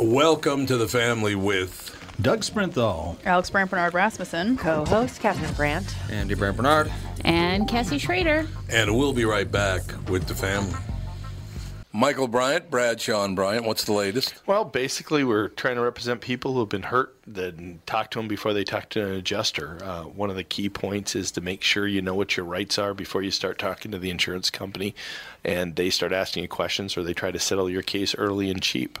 Welcome to the family with Doug Sprinthal. Alex Brandt Bernard Rasmussen. Co-host Catherine Brandt. Andy Brandt Bernard. And Cassie Schrader. And we'll be right back with the family. Michael Bryant, Brad Sean Bryant, what's the latest? Well, basically, we're trying to represent people who have been hurt, then talk to them before they talk to an adjuster. Uh, one of the key points is to make sure you know what your rights are before you start talking to the insurance company and they start asking you questions or they try to settle your case early and cheap.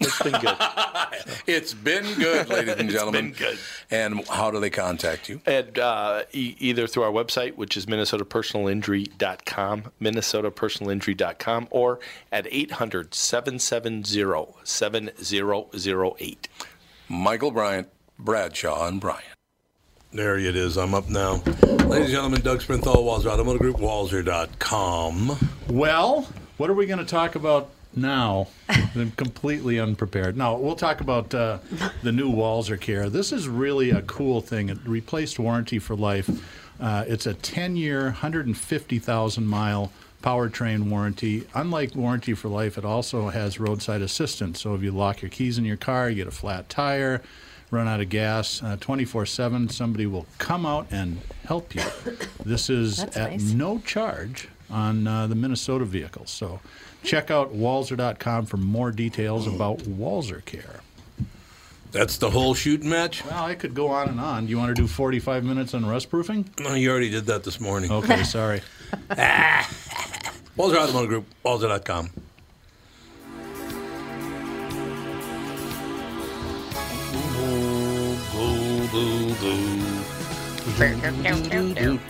It's been good. it's been good, ladies and gentlemen. It's been good. And how do they contact you? And uh, e- either through our website, which is minnesotapersonalinjury.com, minnesotapersonalinjury.com, or at 800-770-7008. Michael Bryant, Bradshaw, and Bryant. There it is. I'm up now. Ladies and gentlemen, Doug Sprinthal, Walser Automotive Group, Walser.com. Well, what are we going to talk about now? I'm completely unprepared. Now, we'll talk about uh, the new Walser Care. This is really a cool thing. It replaced warranty for life. Uh, it's a 10 year, 150,000 mile powertrain warranty. Unlike warranty for life, it also has roadside assistance. So if you lock your keys in your car, you get a flat tire, run out of gas, 24 7, somebody will come out and help you. This is That's at nice. no charge on uh, the Minnesota vehicles. So check out walser.com for more details about Walser Care. That's the whole shooting match? Well, I could go on and on. Do you want to do 45 minutes on rust proofing? No, you already did that this morning. Okay, sorry. Walser Automotive Group, Walser.com.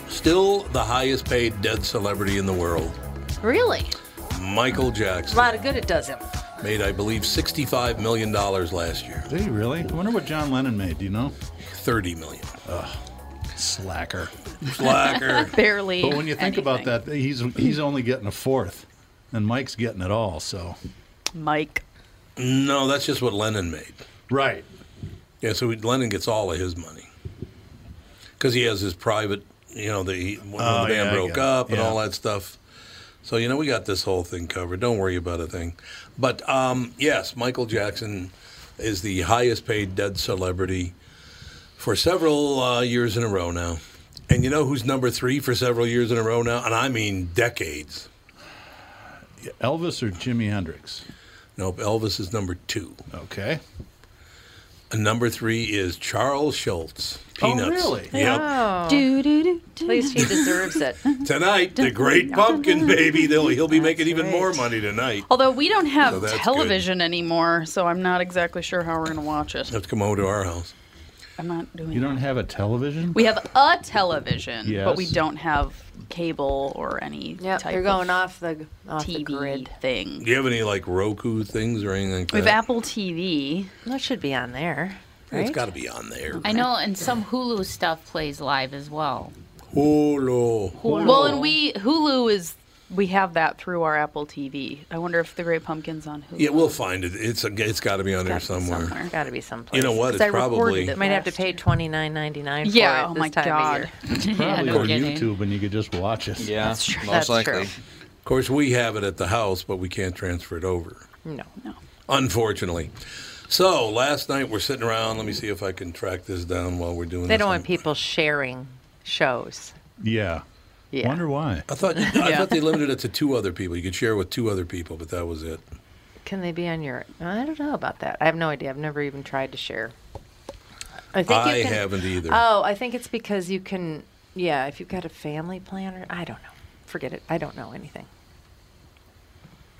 Still the highest paid dead celebrity in the world. Really? Michael Jackson. A lot of good it does him. made, I believe, $65 million last year. Did he really? I wonder what John Lennon made. Do you know? Thirty million. Ugh, Slacker. Slacker. Barely. But when you think about that, he's he's only getting a fourth, and Mike's getting it all. So Mike. no, that's just what Lennon made. right. Yeah, so Lennon gets all of his money because he has his private, you know, the when Oh, the band yeah, broke get it. up and Yeah. all that stuff. So you know, we got this whole thing covered. Don't worry about a thing. But um, yes, Michael Jackson is the highest paid dead celebrity for several uh, years in a row now. And you know who's number three for several years in a row now? And I mean decades. Elvis or Jimi Hendrix? Nope, Elvis is number two. Okay. And number three is Charles Schulz. Oh, Peanuts. really? Yep. Oh, Do, do, do, at least he deserves it. Tonight, the Great Pumpkin Baby. They'll, he'll be making even right. more money tonight. Although we don't have So that's television anymore, so I'm not exactly sure how we're going to watch it. Have to come over to our house. I'm not doing You don't that. have a television? We have a television, but we don't have cable or any Yep, type you're going of off the off the TV grid. thing. Do you have any like Roku things or anything like We have? Apple TV. That should be on there, right? It's got to be on there. I know, and some Hulu stuff plays live as well. Hulu. Well, and we Hulu is we have that through our Apple TV. I wonder if the Great Pumpkin's on Hulu. Yeah, we'll find it. It's a, it's got to be on there Gotta be somewhere. somewhere. Got to be someplace. You know what? 'Cause It's I probably- it. Might have to pay year. twenty nine ninety nine. Yeah, for it oh this my time God. Of year. Yeah, Probably no on kidding. YouTube, and you could just watch it. Yeah, That's true. most That's likely. true. Of course, we have it at the house, but we can't transfer it over, No, No. unfortunately. So last night we're sitting around. Let me see if I can track this down while we're doing They this. don't want thing. people sharing shows. Yeah. Yeah. Wonder why. I thought I Yeah. thought they limited it to two other people. You could share with two other people, but that was it. Can they be on your? I don't know about that. I have no idea. I've never even tried to share. I think I you can, haven't either. Oh, I think it's because you can. Yeah, if you've got a family planner, I don't know. Forget it. I don't know anything.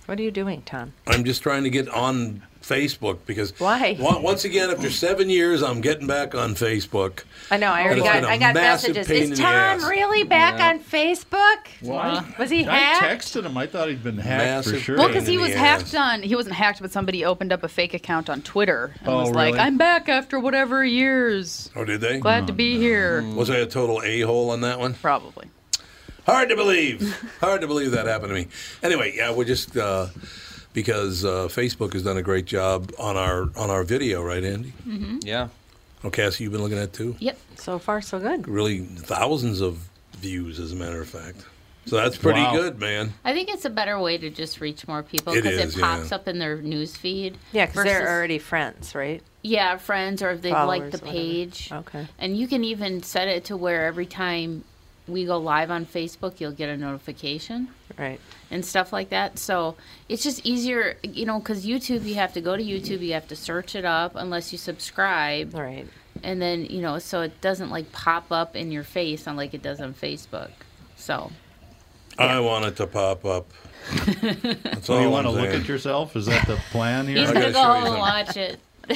What are you doing, Tom? I'm just trying to get on Facebook because Why? on- Once again, after seven years, I'm getting back on Facebook. I know. I already got. I got messages. Is Tom really back Yeah. on Facebook? Why? Was he I hacked? texted him. I thought he'd been hacked Massive for sure. Well, because he was hacked ass. on. He wasn't hacked, but somebody opened up a fake account on Twitter and Oh, was like, "I'm back after whatever years. Oh, did they? Glad to be here." Was I a total a hole on that one? Probably. Hard to believe. Hard to believe that happened to me. Anyway, yeah, we're just uh, because uh, Facebook has done a great job on our on our video, right, Andy? Yeah. Oh, Cassie, you've been looking at too. Yep. So far, so good. Really, thousands of views, as a matter of fact. So that's pretty Wow. good, man. I think it's a better way to just reach more people It because it, is, yeah. pops up in their news feed. Yeah, because they're already friends, right? Yeah, friends, or if they like Followers, the whatever. page. Okay. And you can even set it to where every time we go live on Facebook, you'll get a notification Right. And stuff like that. So it's just easier, you know, because YouTube, you have to go to YouTube, you have to search it up unless you subscribe. All right. And then, you know, so it doesn't like pop up in your face on like it does on Facebook. So, I want it to pop up. That's oh, So all you want to look at yourself? Is that the plan here? he's I going to go home and watch it.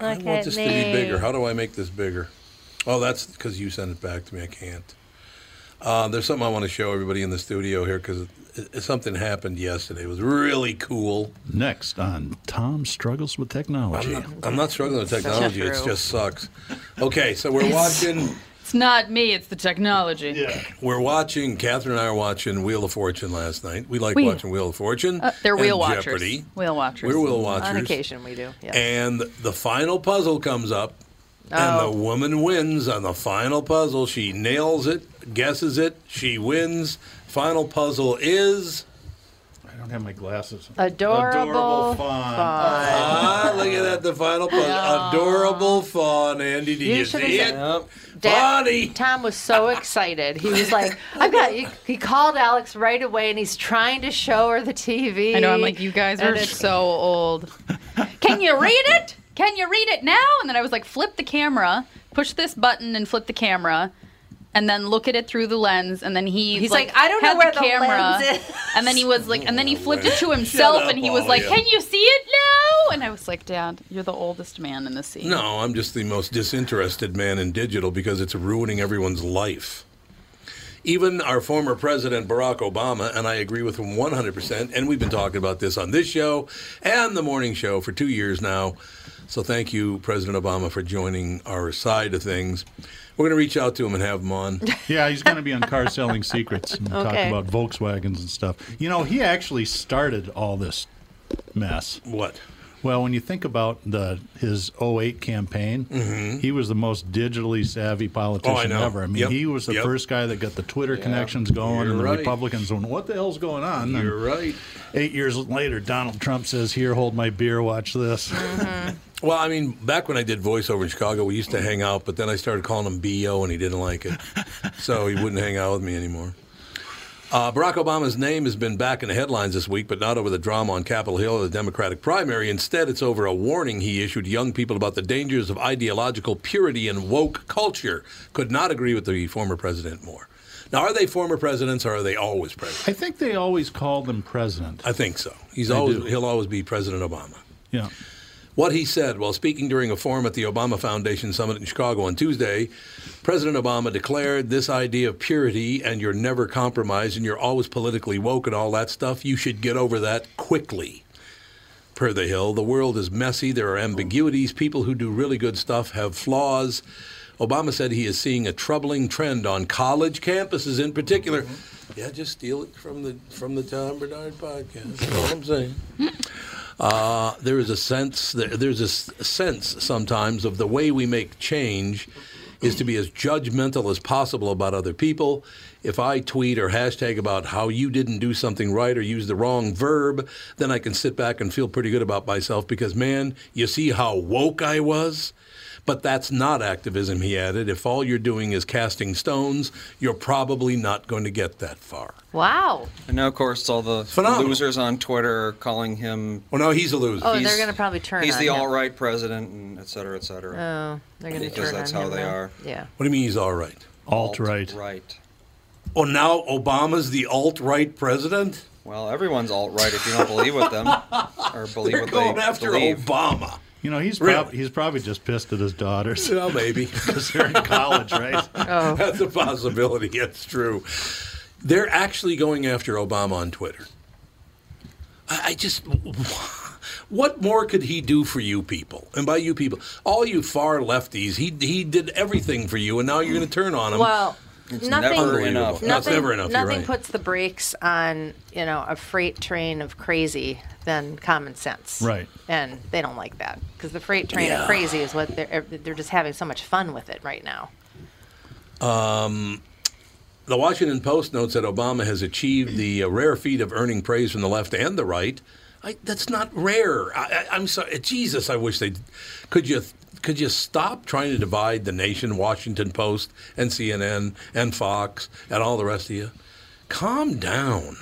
I want this to be bigger. How do I make this bigger? Oh, that's because you sent it back to me. I can't. Uh, there's something I want to show everybody in the studio here because it, it, something happened yesterday. It was really cool. Next on Tom struggles with technology. I'm not, I'm not struggling with technology. It just sucks. Okay, so we're watching. It's not me. It's the technology. Yeah, We're watching. Catherine and I are watching Wheel of Fortune last night. We like We- watching Wheel of Fortune. Uh, they're wheel watchers. Jeopardy. Wheel watchers. We're wheel watchers. On occasion, we do. Yeah. And the final puzzle comes up, and Oh. the woman wins on the final puzzle. She nails it, guesses it, she wins. Final puzzle is. I don't have my glasses. Adorable, Adorable fawn. fawn. Ah, look at that, the final puzzle. Adorable fawn, Andy. Did You you, see said- it? Yep. Dad- Tom was so excited. He was like, "I've got." He, he called Alex right away, and he's trying to show her the TV. I know. I'm like, you guys are so old. Can you read it? Can you read it now? And then I was like, flip the camera, push this button, and flip the camera, and then look at it through the lens. And then he He's like, "I don't know where the lens is." And then he was like, and then he flipped it to himself, up, and he was like, you. "Can you see it now?" And I was like, "Dad, you're the oldest man in the scene." No, I'm just the most disinterested man in digital because it's ruining everyone's life. Even our former president, Barack Obama, and I agree with him 100%, and we've been talking about this on this show and the morning show for two years now. So thank you, President Obama, for joining our side of things. We're going to reach out to him and have him on. Yeah, he's going to be on Car Selling Secrets and talk about Volkswagens and stuff. You know, he actually started all this mess. What? Well, when you think about the his 08 campaign, he was the most digitally savvy politician Mm-hmm. Oh, know. ever. I mean, Yep. he was the Yep. first guy that got the Twitter connections going, You're and the right. Republicans went, "What the hell's going on?" And You're right. Eight years later, Donald Trump says, "Here, hold my beer, watch this." Well, I mean, back when I did voiceover in Chicago, we used to hang out, but then I started calling him BO, and he didn't like it. so he wouldn't hang out with me anymore. Uh, Barack Obama's name has been back in the headlines this week, but not over the drama on Capitol Hill or the Democratic primary. Instead, it's over a warning he issued young people about the dangers of ideological purity and woke culture. Could not agree with the former president more. Now, are they former presidents or are they always presidents? I think they always call them president. I think so. He's always do. he'll always be President Obama. Yeah. What he said while speaking during a forum at the Obama Foundation Summit in Chicago on Tuesday, President Obama declared this idea of purity and you're never compromised and you're always politically woke and all that stuff, you should get over that quickly. Per the Hill, the world is messy, there are ambiguities, people who do really good stuff have flaws. Obama said he is seeing a troubling trend on college campuses in particular. Mm-hmm. Yeah, just steal it from the from the Tom Bernard podcast. That's all I'm saying. Uh, there is a sense there- there's a sense sometimes of the way we make change is to be as judgmental as possible about other people. If I tweet or hashtag about how you didn't do something right or use the wrong verb, then I can sit back and feel pretty good about myself because man, you see how woke I was? But that's not activism, he added. If all you're doing is casting stones, you're probably not going to get that far. Wow. And now, of course, all the Phenomenal. losers on Twitter are calling him. Well, no, he's a loser. Oh, He's- they're going to probably turn. He's on the him. all right president, and et cetera, et cetera. Oh, they're going to Because turn that's on how him they now. are. Yeah. What do you mean he's all right? Alt right. Right. Oh, now Obama's the alt right president? Well, everyone's alt right if you don't believe with them or believe They're what going they after believe. Obama. You know, he's Really? prob- he's probably just pissed at his daughters Well, maybe. because they're in college, right? Oh, That's a possibility. It's true. They're actually going after Obama on Twitter. I, I just. What more could he do for you people? And by you people, all you far lefties, he he did everything for you, and now you're going to turn on him. well, It's nothing. never Unbelievable. enough. No, it's Nothing, never enough. You're nothing right. puts the brakes on you know a freight train of crazy than common sense. Right. And they don't like that because the freight train Yeah. of crazy is what they're they're just having so much fun with it right now. The Washington Post notes that Obama has achieved the uh, rare feat of earning praise from the left and the right. I, that's not rare. I, I, I'm sorry, Jesus. I wish they could you could you stop trying to divide the nation, Washington Post and CNN and Fox and all the rest of you. Calm down.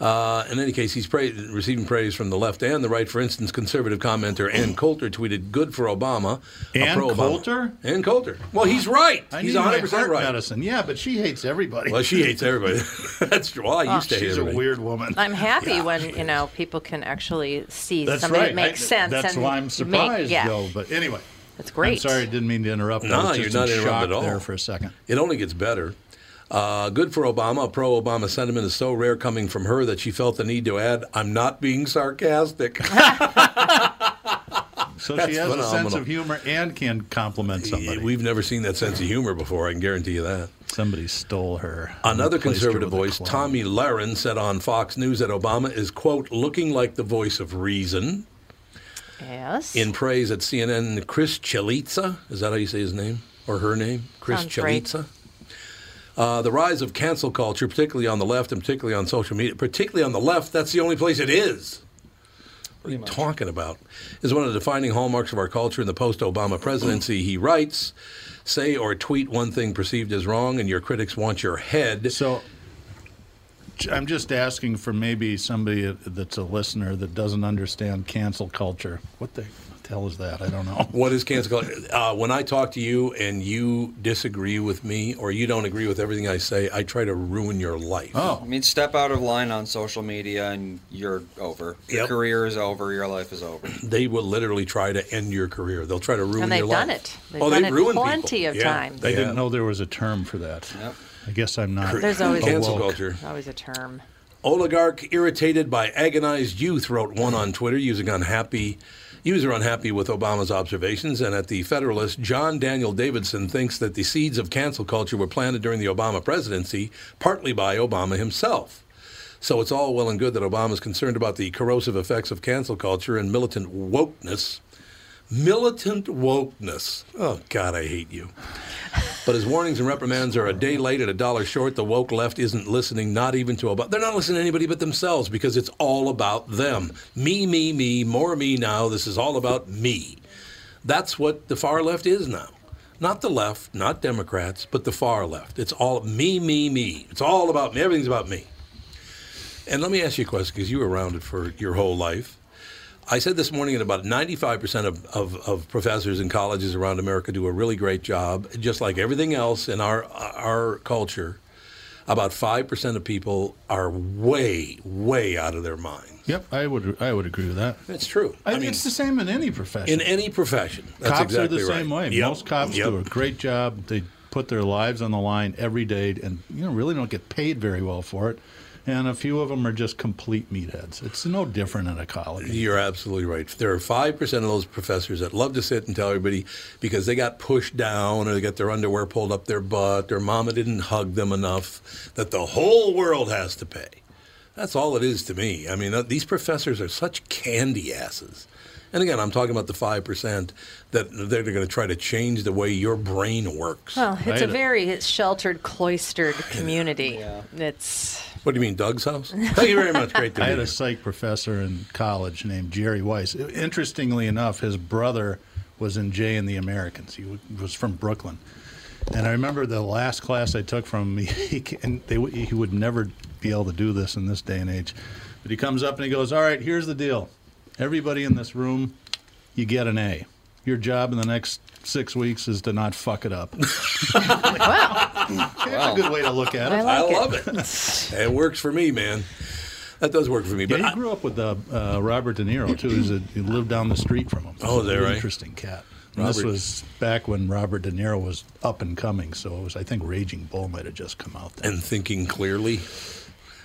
Uh, in any case, he's pra- receiving praise from the left and the right. For instance, conservative commenter Ann Coulter tweeted, "Good for Obama." Ann pro-Obama." Coulter? Ann Coulter. Well, he's right. I he's need 100 percent right. medicine. Yeah, but she hates everybody. Well, she hates everybody. That's true. Well, I used to hate Oh, She's a weird woman. I'm happy when you know people can actually see That's something right. that makes I- sense. That's and why I'm make- yeah, though. But anyway, that's great. I'm sorry, I didn't mean to interrupt. I No, was you're just not in interrupted shock at all. there for a second. It only gets better. Uh, good for Obama. A pro Obama sentiment is so rare coming from her that she felt the need to add, I'm not being sarcastic. So That's she has a sense of humor and can compliment somebody. We've never seen that sense of humor before, I can guarantee you that. Somebody stole her. Another replaced her conservative voice. Tomi Lahren, said on Fox News that Obama is, quote, looking like the voice of reason. Yes. In praise at CNN, Chris Chalitza, is that how you say his name? Or her name? Chris Sounds right. Chalitza? Uh, the rise of cancel culture, particularly on the left and particularly on social media, particularly on the left, that's the only place it is. What are you talking about? Is one of the defining hallmarks of our culture in the post Obama presidency. He writes, say or tweet one thing perceived as wrong, and your critics want your head. So I'm just asking for maybe somebody that's a listener that doesn't understand cancel culture. What the hell is that? I don't know. What is cancel culture? Uh, when I talk to you and you disagree with me or you don't agree with everything I say, I try to ruin your life. Oh, I mean, step out of line on social media and you're over. Your Yep. career is over. Your life is over. They will literally try to end your career. They'll try to ruin and they've your life. done it. They've oh, done they've it ruined plenty people. of Yeah. times. They Yeah. didn't know there was a term for that. Yep. I guess I'm not. There's always Cancel awoke. culture. There's always a term. Oligarch irritated by agonized youth wrote one on Twitter using unhappy user unhappy with Obama's observations and at the Federalist John Daniel Davidson thinks that the seeds of cancel culture were planted during the Obama presidency partly by Obama himself. So it's all well and good that Obama is concerned about the corrosive effects of cancel culture and militant wokeness. Militant wokeness. Oh God, I hate you. But his warnings and reprimands are a day late and a dollar short. The woke left isn't listening, not even to about. They're not listening to anybody but themselves because it's all about them. Me, me, me, more me now. This is all about me. That's what the far left is now. Not the left, not Democrats, but the far left. It's all me, me, me. It's all about me. Everything's about me. And let me ask you a question because you were around it for your whole life. I said this morning that about 95% of, of, of professors in colleges around America do a really great job. Just like everything else in our, our culture, about 5% of people are way, way out of their minds. Yep, I would I would agree with that. It's true. I, I mean, it's the same in any profession. in any profession. That's cops exactly are the right. same way. Yep. Most cops Yep. do a great job. They put their lives on the line every day, and you know really don't get paid very well for it. And a few of them are just complete meatheads. It's no different in a college. You're absolutely right. There are 5% of those professors that love to sit and tell everybody because they got pushed down or they got their underwear pulled up their butt or mama didn't hug them enough that the whole world has to pay. That's all it is to me. I mean, uh, these professors are such candy asses. And again, I'm talking about the 5% that they're going to try to change the way your brain works. Well, it's I a had a- very sheltered, cloistered community. yeah. It's What do you mean, Doug's house? Thank you very much. Great to I had you. a psych professor in college named Jerry Weiss. Interestingly enough, his brother was in Jay and the Americans. He was from Brooklyn. And I remember the last class I took from him, he, and they, he would never be able to do this in this day and age. But he comes up and he goes, All right, here's the deal. Everybody in this room, you get an A. Your job in the next six weeks is to not fuck it up. Wow. That's a good way to look at it. I like I love it. it works for me, man. that does work for me. Yeah, But he I- grew up with uh, uh, Robert De Niro too. He's a, he lived down the street from him. Oh, is that right? Interesting cat. This was back when Robert De Niro was up and coming, so it was. I think Raging Bull might have just come out then. and thinking clearly.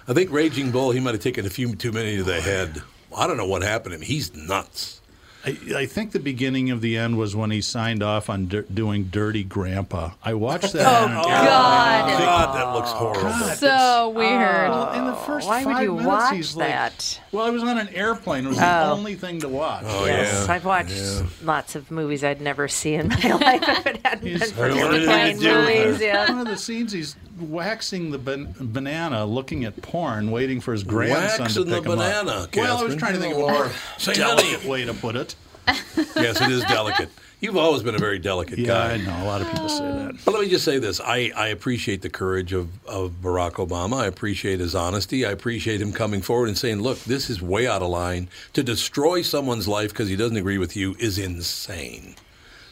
I think Raging Bull, he might have taken a few too many to the head. I don't know what happened to him. He's nuts. I, I think the beginning of the end was when he signed off on dir- doing Dirty Grandpa. I watched that. Oh, on an airplane. God. God, that looks horrible. So weird. Well, in the first Why would you minutes, watch he's like- that? well, I was on an airplane. It was the oh. only thing to watch. Oh, yes, yeah. I've watched lots of movies I'd never see in my life if it hadn't been for I don't airplane anything to do with movies. Yeah. One of the scenes, he's waxing the ban- banana, looking at porn, waiting for his grandson Waxing to the pick him banana, up. Well, I was trying to think of a more delicate way to put it. yes, it is delicate. You've always been a very delicate Yeah, guy. I know. A lot of people say that. But let me just say this: I, I appreciate the courage of, of Barack Obama. I appreciate his honesty. I appreciate him coming forward and saying, "Look, this is way out of line. To destroy someone's life because he doesn't agree with you is insane."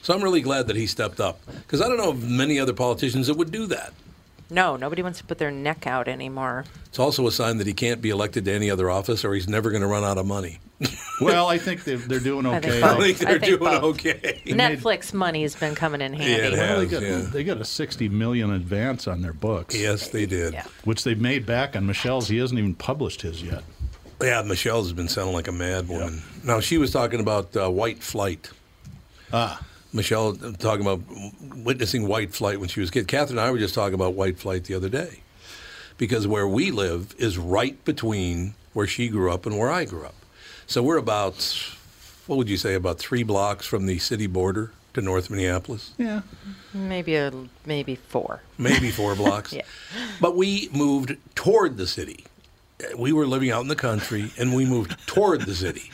So I'm really glad that he stepped up because I don't know of many other politicians that would do that. No, nobody wants to put their neck out anymore. It's also a sign that he can't be elected to any other office, or he's never going to run out of money. Well, I think they're, they're doing I think okay. I think they're I think doing both. okay. Netflix money has been coming in handy. Yeah, it Well, they, got, yeah. they got a 60 million advance on their books, Yes, they did. Yeah. which they've made back on Michelle's. He hasn't even published his yet. Yeah, Michelle's been sounding like a mad woman. Now she was talking about uh, white flight. Ah, Michelle uh, talking about witnessing white flight when she was a kid. Catherine and I were just talking about white flight the other day, because where we live is right between where she grew up and where I grew up. So we're about, what would you say, about three blocks from the city border to North Minneapolis. yeah. Maybe a maybe four. maybe four blocks. Yeah. But we moved toward the city. We were living out in the country, and we moved toward the city.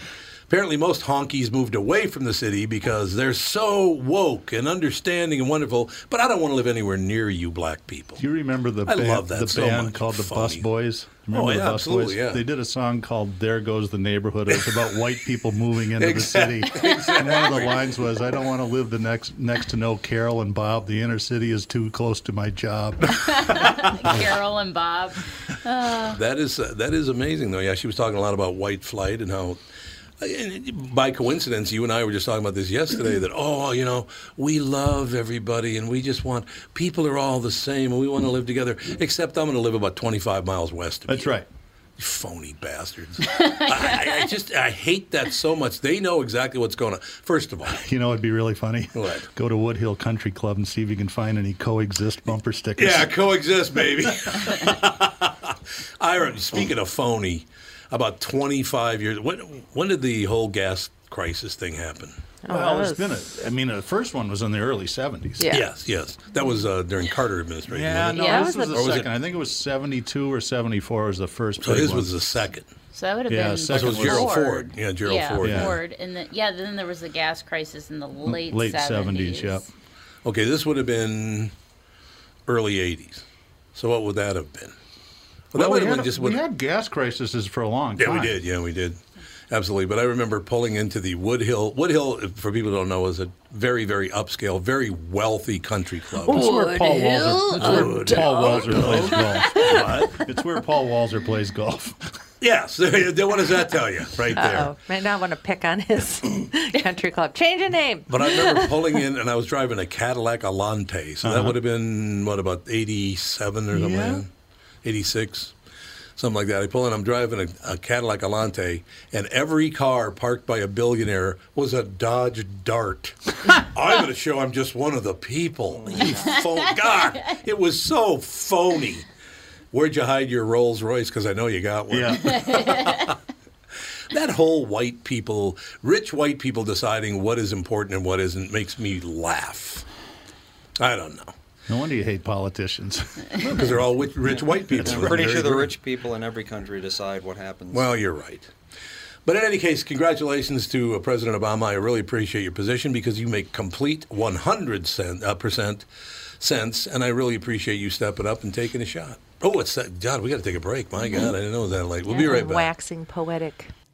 Apparently, most honkies moved away from the city because they're so woke and understanding and wonderful. But I don't want to live anywhere near you, black people. Do you remember the I band, love that the so band much. called the Busboys? Remember Oh, the yeah, Bus absolutely, Boys? yeah. They did a song called "There Goes the Neighborhood." It was about white people moving into Exactly, the city. And one of the lines was, "I don't want to live the next next to know Carol and Bob. The inner city is too close to my job." Carol and Bob. That is uh, that is amazing, though. Yeah, she was talking a lot about white flight and how. By coincidence, you and I were just talking about this yesterday. That oh, you know, we love everybody, and we just want people are all the same, and we want to live together. Except I'm going to live about 25 miles west of That's you. right. You phony bastards. I, I- just I hate that so much. They know exactly what's going on. First of all, You know, it'd be really funny. What? Go to Woodhill Country Club and see if you can find any coexist bumper stickers. Yeah, coexist, baby. I re- speaking of phony, about 25 years. When when did the whole gas crisis thing happen? Well, that it's was- been a. I mean, the first one was in the early '70s. Yeah. Yes, yes. That was uh, during Carter administration. Yeah, wasn't no. Yeah, this was was the- the Or was second. I think it was 72 or 74 was the first. So big his one. was the second. So that would have Yeah, been. second That was was- Gerald Ford. Yeah, Gerald yeah, Ford. Yeah. Ford. And the, yeah, then there was the gas crisis in the late late 70s. 70s, yep. Okay, this would have been early 80s. So what would that have been? Well, that Well, would we, have had, been just we had gas crises for a long time. Yeah, time. we did. Yeah, we did. Absolutely. But I remember pulling into the Woodhill. Woodhill, for people who don't know, is a very, very upscale, very wealthy country club. It's where Paul Walser, it's where Paul Walser plays golf. It's where Paul Walser plays golf. Yes. what does that tell you right there? Oh, might not want to pick on his country club. Change a name. But I remember pulling in, and I was driving a Cadillac Alante. So that Uh-huh. would have been, what, about 87 or something Yeah. Like that? 86? Something like that. I pull in, I'm driving a, a Cadillac Alante, and every car parked by a billionaire was a Dodge Dart. I'm going to show I'm just one of the people. Oh, you phone, God, it was so phony. Where'd you hide your Rolls Royce? Because I know you got one. Yeah. That whole white people, rich white people deciding what is important and what isn't makes me laugh. I don't know. No wonder you hate politicians. Because they're all wi- rich white people. I'm pretty sure the good. rich people in every country decide what happens. Well, you're right. But in any case, congratulations to uh, President Obama. I really appreciate your position because you make complete 100 cent, uh, percent sense, and I really appreciate you stepping up and taking a shot. Oh, it's that. God, we got to take a break. My God, I didn't know it was that late. We'll be right back. Waxing poetic.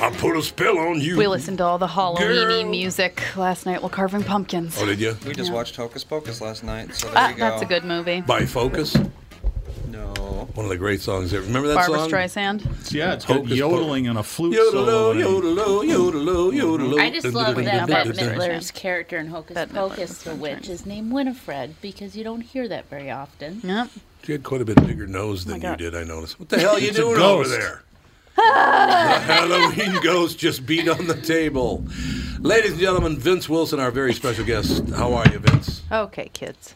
I put a spell on you. We listened to all the Halloweeny Girl. music last night while carving pumpkins. Oh, did you? We just Yeah. watched Hocus Pocus last night, so there Ah, you go. that's a good movie. By Focus? No. One of the great songs there. Remember that Barbara song? Barbra Streisand. Yeah, it's got Hocus yodeling and a flute solo. Yodelo, and yodelo, yodelo, yodelo. I just love that Bette Streisand. Midler's character in Hocus Bette Pocus, the witch, is named Winifred because you don't hear that very often. Yep. She had quite a bit bigger nose than you did, I noticed. What the hell are you doing over there? The Halloween ghost just beat on the table. Ladies and gentlemen, Vince Wilson, our very special guest. How are you, Vince? Okay, kids.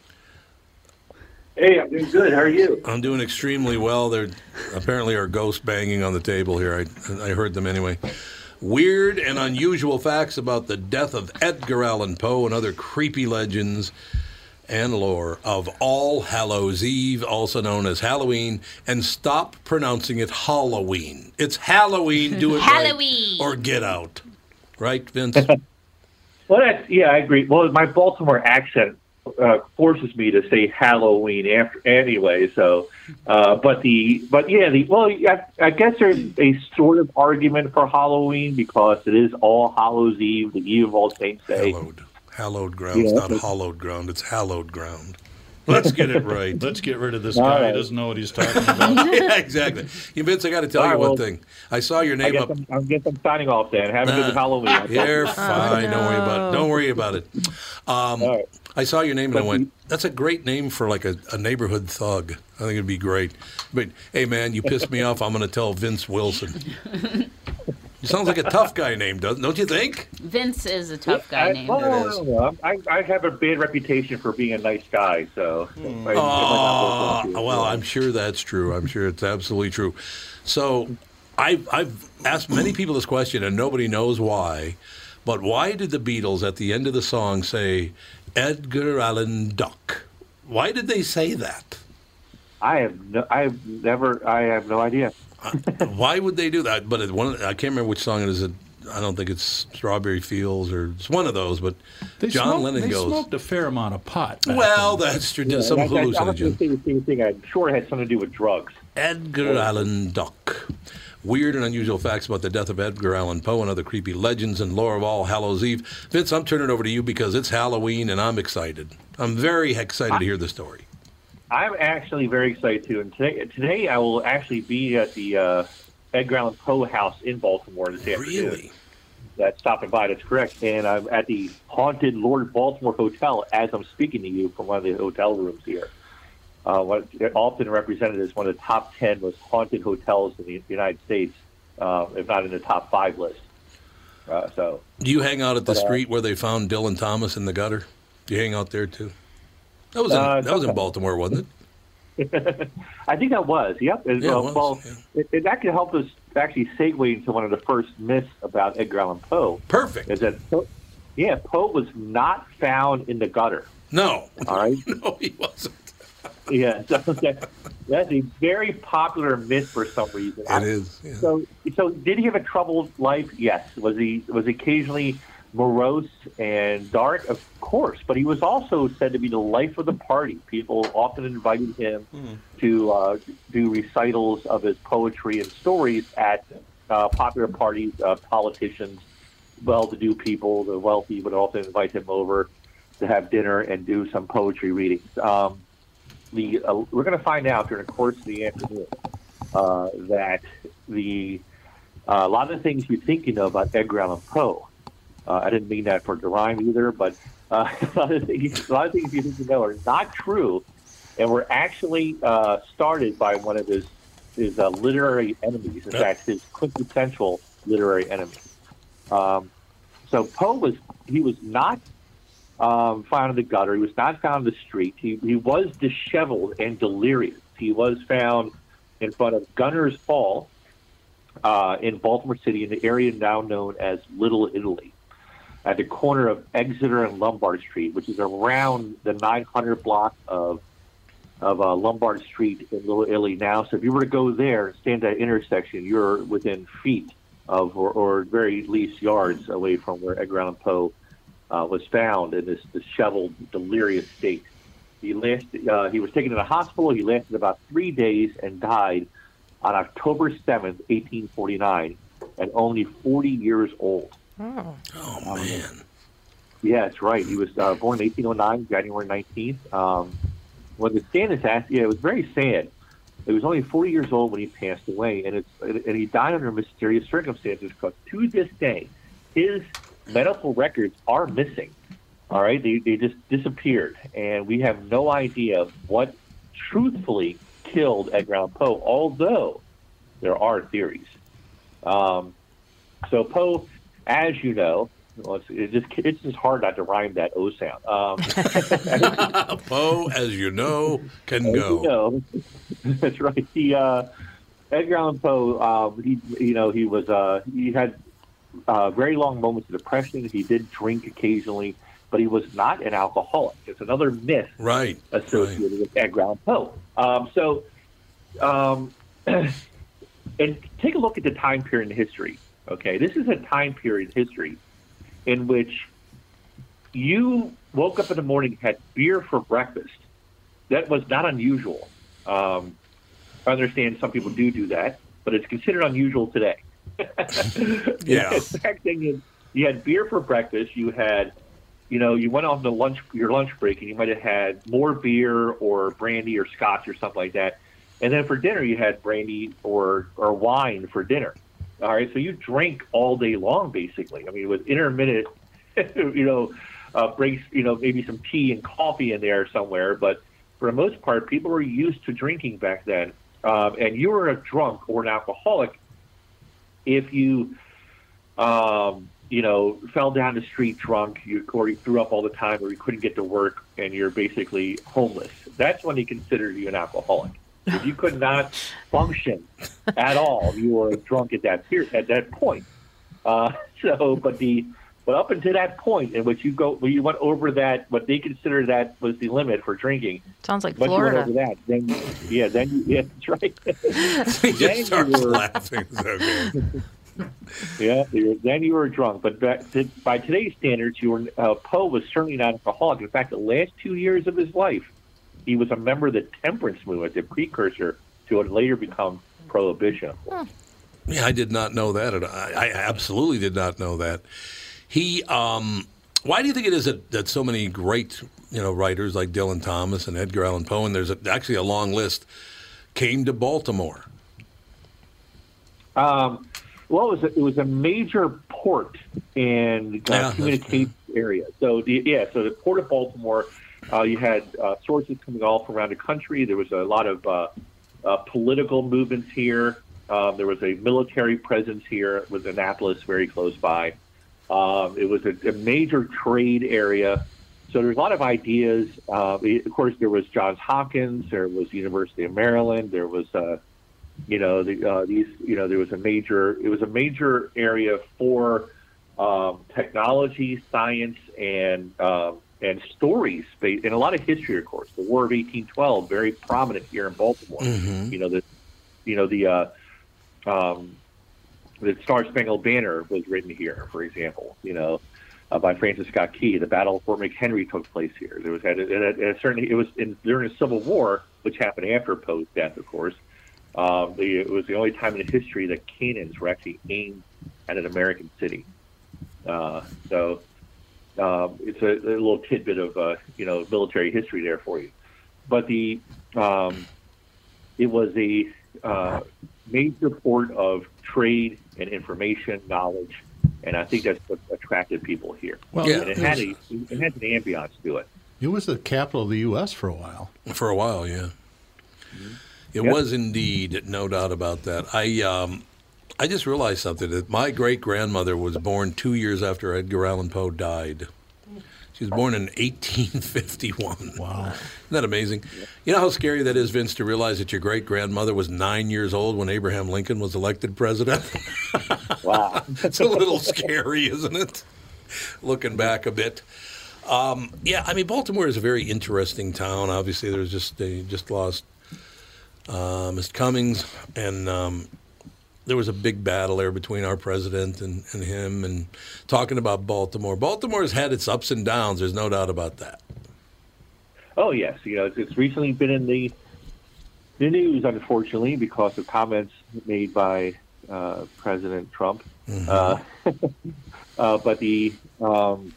Hey, I'm doing good. How are you? I'm doing extremely well. There apparently are ghosts banging on the table here. I, I heard them anyway. Weird and unusual facts about the death of Edgar Allan Poe and other creepy legends and lore of All Hallows Eve, also known as Halloween, and stop pronouncing it Halloween. It's Halloween. Do it right, Halloween. or get out. Right, Vince? Well, that's yeah, I agree. Well, my Baltimore accent uh, forces me to say Halloween after anyway. So, uh, but the but yeah, the well, I, I guess there's a sort of argument for Halloween because it is All Hallows Eve, the Eve of All Saints Day. hallowed. Hallowed ground. It's Yeah. not hallowed ground. It's hallowed ground. Let's get it right. Let's get rid of this All guy. He doesn't know what he's talking about. yeah, exactly. You Vince, I got to tell All you right, one thing. I saw your name guess up. I'm, I guess I'm signing off then. Have a good Halloween. You're fine. Don't worry about it. Don't worry about it. Um, All right. I saw your name and I went, "That's a great name for like a, a neighborhood thug." I think it'd be great. But hey, man, you pissed me off. I'm going to tell Vince Wilson. Sounds like a tough guy name, doesn't? Don't you think? Vince is a tough guy I, name. well, I It is. don't know. I, I have a bad reputation for being a nice guy, so. Hmm. I- it Oh, work well, I'm sure that's true. I'm sure it's absolutely true. So, I've, I've asked many people this question, and nobody knows why. But why did the Beatles at the end of the song say Edgar Allan Duck? Why did they say that? I have no, I have never, I have no idea. why would they do that? But it, one, I can't remember which song it is. I don't think it's Strawberry Fields or it's one of those. But They John smoked, Lennon they goes, smoked a fair amount of pot. "Well, then. that's true. Yeah, some I, I, I was going to hallucinogen." say the same thing. I'm sure it had something to do with drugs. Edgar Allan Duck. Weird and unusual facts about the death of Edgar Allan Poe and other creepy legends and lore of All Hallows Eve. Vince, I'm turning it over to you because it's Halloween and I'm excited. I'm very excited to hear the story. I'm actually very excited too. And today, today I will actually be at the uh, Edgar Allan Poe House in Baltimore this afternoon. Really? that's stopping by. That's correct. And I'm at the haunted Lord Baltimore Hotel as I'm speaking to you from one of the hotel rooms here. Uh, what often represented as one of the top ten most haunted hotels in the United States, uh, if not in the top five list. Uh, so Do you hang out at the But, uh, street where they found Dylan Thomas in the gutter? Do you hang out there too? That was in, Uh, that was in. Baltimore, wasn't it? I think that was. Yep. And, Yeah, it uh, was, well, it, it, that could help us actually segue into one of the first myths about Edgar Allan Poe. Perfect. Is that yeah, Poe was not found in the gutter. No. All right. no, he wasn't. Yeah, so that, that's a very popular myth for some reason. It is. Yeah. So, so did he have a troubled life? Yes. Was he was he occasionally morose and dark? Of course, but he was also said to be the life of the party. People often invited him to uh, do recitals of his poetry and stories at uh, popular parties. Uh, politicians, well-to-do people, the wealthy would often invite him over to have dinner and do some poetry readings. Um, the uh, we're going to find out during the course of the afternoon uh, that the uh, a lot of the things you think you know about Edgar Allan Poe. Uh, I didn't mean that for rhyme either, but uh, a, lot of things, a lot of things you think you know are not true, and were actually uh, started by one of his his uh, literary enemies. In fact, his quintessential literary enemy. Um, so Poe was he was not um, found in the gutter. He was not found in the street. He, he was disheveled and delirious. He was found in front of Gunners Hall uh, in Baltimore City, in the area now known as Little Italy, at the corner of Exeter and Lombard Street, which is around the 900 block of of uh, Lombard Street in Little Italy now. So if you were to go there and stand at that intersection, you're within feet of, or, or very least yards away from where Edgar Allan Poe uh, was found in this disheveled, delirious state. He lasted, uh, he was taken to the hospital. He lasted about three days and died on October 7th, 1849, at only 40 years old. Oh. Oh man. Yeah, that's right. He was uh, born in 1809, January 19th. Um, when the stand asked, yeah, it was very sad. He was only 40 years old when he passed away, and it's and he died under mysterious circumstances. Because to this day, his medical records are missing. All right, they they just disappeared, and we have no idea what truthfully killed Edgar Poe. Although there are theories. Um, so Poe, as you know, well, it's, it just it's just hard not to rhyme that O sound. Um, Poe, as you know, can go. you know, that's right. He uh, Edgar Allan Poe. Um, he you know he was uh, he had uh, very long moments of depression. He did drink occasionally, but he was not an alcoholic. It's another myth Right. associated with Edgar Allan Poe. Um, so, um, and take a look at the time period in history. Okay, this is a time period in history in which you woke up in the morning, had beer for breakfast. That was not unusual. Um, I understand some people do do that, but it's considered unusual today. Yeah. Back then, you, you had beer for breakfast. You had, you know, you went on the lunch your lunch break, and you might have had more beer or brandy or scotch or something like that. And then for dinner, you had brandy or or wine for dinner. All right, so you drink all day long, basically. I mean, with intermittent, you know, uh, breaks, you know, maybe some tea and coffee in there somewhere. But for the most part, people were used to drinking back then. Um, and you were a drunk or an alcoholic if you, um, you know, fell down the street drunk, you, or you threw up all the time, or you couldn't get to work, and you're basically homeless. That's when he considered you an alcoholic. If you could not function at all, you were drunk at that period, at that point. Uh, so, but the but up until that point in which you go, when you went over that, what they considered that was the limit for drinking. Sounds like Once you went over that, then yeah, then you, yeah, that's right. He Then just you were- laughing. It's okay. Yeah, you're, then you were drunk. But back to, by today's standards, you were uh, Poe was certainly not alcoholic. In fact, the last two years of his life, he was a member of the temperance movement, the precursor to what later become prohibition. Yeah, I did not know that. at. I, I absolutely did not know that. He, um, why do you think it is that, that so many great, you know, writers like Dylan Thomas and Edgar Allan Poe, and there's a, actually a long list, came to Baltimore? Um, well, it was a, it was a major port and uh, Yeah, communication area. So the, yeah, so the port of Baltimore, uh, you had uh, sources coming all from around the country. There was a lot of uh, uh, political movements here. Um, there was a military presence here with Annapolis very close by. Um, it was a, a major trade area. So there's a lot of ideas. Uh, of course, there was Johns Hopkins. There was University of Maryland. There was, uh, you know, the, these, you know, there was a major. It was a major area for um, technology, science, and um, and stories, ba- and a lot of history. Of course, the War of 1812, very prominent here in Baltimore. Mhm. You know the, you know the. Uh, um, the Star Spangled Banner was written here, for example. You know, uh, by Francis Scott Key. The Battle of Fort McHenry took place here. There was at a, at a, certainly it was in, during the Civil War, which happened after Poe's death, of course. Um, the, it was the only time in history that cannons were actually aimed at an American city. Uh, so um, it's a, a little tidbit of uh, you know military history there for you. But the um, it was a uh, major port of trade and information, knowledge, and I think that's what attracted people here. Well, Yeah. and it had a it had an ambiance to it. It was the capital of the U.S. for a while. For a while, yeah. It Yep. was indeed, no doubt about that. I um, I just realized something that my great grandmother was born two years after Edgar Allan Poe died. She was born in 1851. Wow. Isn't that amazing? You know how scary that is, Vince, to realize that your great grandmother was nine years old when Abraham Lincoln was elected president? Wow. It's a little scary, isn't it? Looking back a bit. Um, yeah, I mean, Baltimore is a very interesting town. Obviously, there's just they just lost uh, Mr. Cummings, and um, there was a big battle there between our president and, and him. And talking about Baltimore, Baltimore has had its ups and downs. There's no doubt about that. Oh yes, you know it's, it's recently been in the the news, unfortunately, because of comments made by uh, President Trump. Uh, uh, but the um,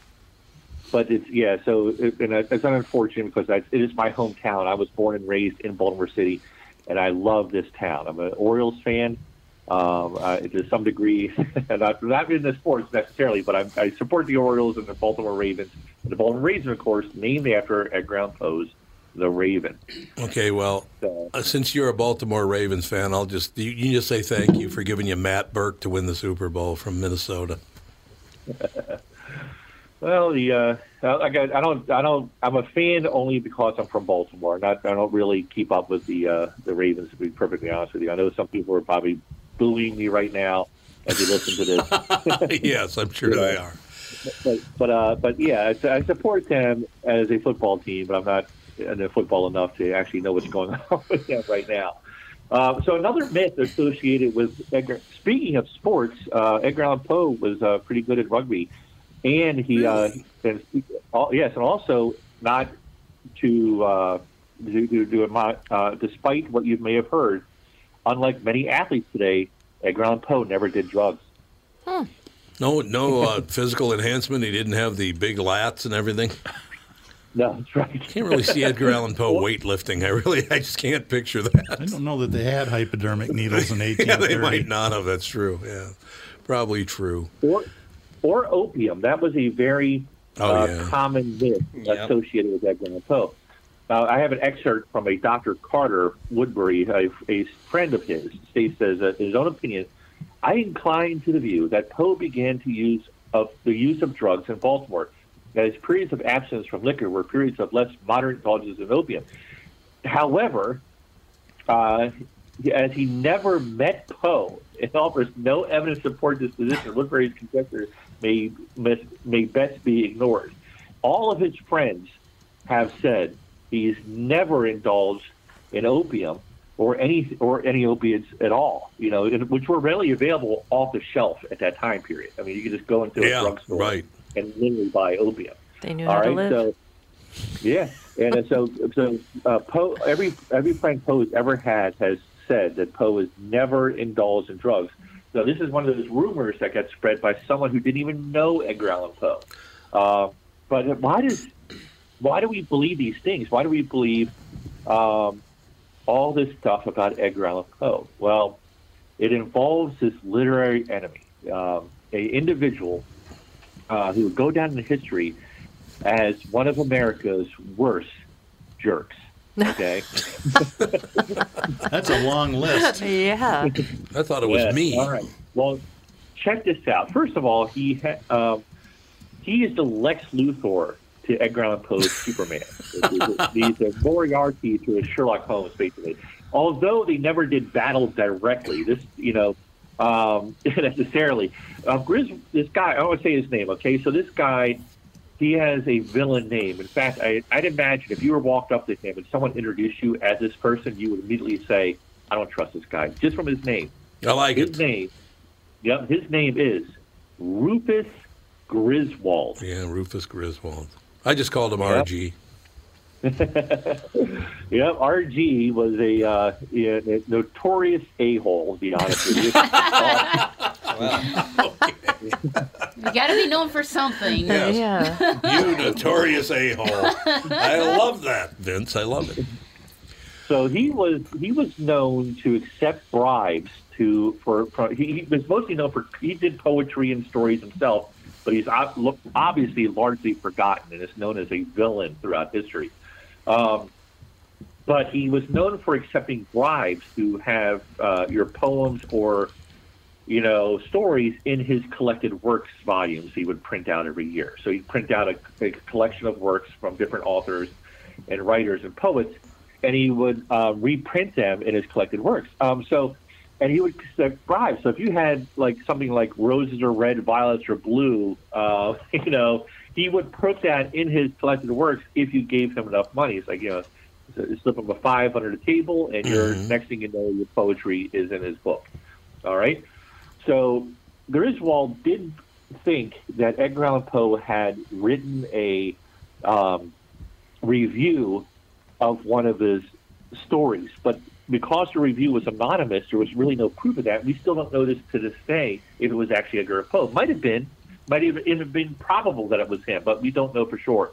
but it's yeah. So it, and it's unfortunate because I, it is my hometown. I was born and raised in Baltimore City, and I love this town. I'm an Orioles fan. Um, uh, to some degree, and not, not in the sports necessarily, but I, I support the Orioles and the Baltimore Ravens. The Baltimore Ravens, of course, named after Edgar Allan Poe's The Raven. Okay, well, So, uh, since you're a Baltimore Ravens fan, I'll just you, you just say thank you for giving you Matt Birk to win the Super Bowl from Minnesota. well, the uh, I, got, I don't, I don't, I'm a fan only because I'm from Baltimore. Not, I don't really keep up with the uh, the Ravens. To be perfectly honest with you, I know some people are probably booing me right now as they listen to this. yes, I'm sure they are. but but uh, but yeah, I, I support them as a football team, but I'm not into football enough to actually know what's going on with them right now. Uh, so another myth associated with Edgar. Speaking of sports, uh, Edgar Allan Poe was uh, pretty good at rugby, and he uh, and all, yes, and also not to uh, do, do, do uh, despite what you may have heard, unlike many athletes today, Edgar Allan Poe never did drugs. No, no uh, physical enhancement. He didn't have the big lats and everything. No, that's right. Can't really see Edgar Allan Poe weightlifting. I really, I just can't picture that. I don't know that they had hypodermic needles in Yeah, 1830. they might not have. That's true. Yeah, probably true. or or opium. That was a very Oh, uh, yeah. common myth Yep. associated with Edgar Allan Poe. Now, I have an excerpt from a Dr. Carter Woodbury, a, a friend of his, states as uh, his own opinion. I incline to the view that Poe began to use of the use of drugs in Baltimore. That his periods of absence from liquor were periods of less moderate indulgence of opium. However, uh, as he never met Poe, it offers no evidence to support this position. Woodbury's conjecture may may best be ignored. All of his friends have said he's never indulged in opium or any or any opiates at all. You know, and- which were readily available off the shelf at that time period. I mean, you could just go into a Yeah, drugstore right. and literally buy opium. They knew All how to live. so yeah, and so so uh, Poe, every every friend Poe has ever had has said that Poe has never indulged in drugs. So this is one of those rumors that got spread by someone who didn't even know Edgar Allan Poe. Uh, but why does why do we believe these things? Why do we believe um, all this stuff about Edgar Allan Poe? Well, It involves this literary enemy, um, a individual uh, who would go down in history as one of America's worst jerks. Okay. That's a long list. yeah. I thought it was Yes, me. All right. Well, check this out. First of all, he ha- um, he is the Lex Luthor to Edgar Allan Poe's Superman. These are Moriarty to a Sherlock Holmes, basically. Although they never did battle directly, this you know um, necessarily. Uh, Grizz, this guy, I to say his name. Okay, so this guy. He has a villain name. In fact, I, I'd imagine if you were walked up to him and someone introduced you as this person, you would immediately say, "I don't trust this guy," just from his name. I like his it. name. Yep, his name is Rufus Griswold. Yeah, Rufus Griswold. I just called him Yep. RG. Yep, RG was a, uh, yeah, a notorious a hole. To be honest with you. You got to be known for something. Yes. Yeah. You notorious a hole. I love that, Vince. I love it. so he was he was known to accept bribes to for, for he, he was mostly known for he did poetry and stories himself, but he's obviously largely forgotten and is known as a villain throughout history. Um, but he was known for accepting bribes to have uh, your poems or you know stories in his collected works volumes he would print out every year. So he'd print out a, a collection of works from different authors and writers and poets, and he would uh, reprint them in his collected works. Um, so, and he would accept bribes. So if you had like something like roses are red, violets are blue, uh, you know, he would put that in his collected works if you gave him enough money. It's like you know, you slip him a five under the table, and your next thing you know, your poetry is in his book. All right. So Griswold did think that Edgar Allan Poe had written a um, review of one of his stories, but because the review was anonymous, there was really no proof of that. We still don't know this to this day if it was actually Edgar Poe. Might have been, might even have been probable that it was him, but we don't know for sure.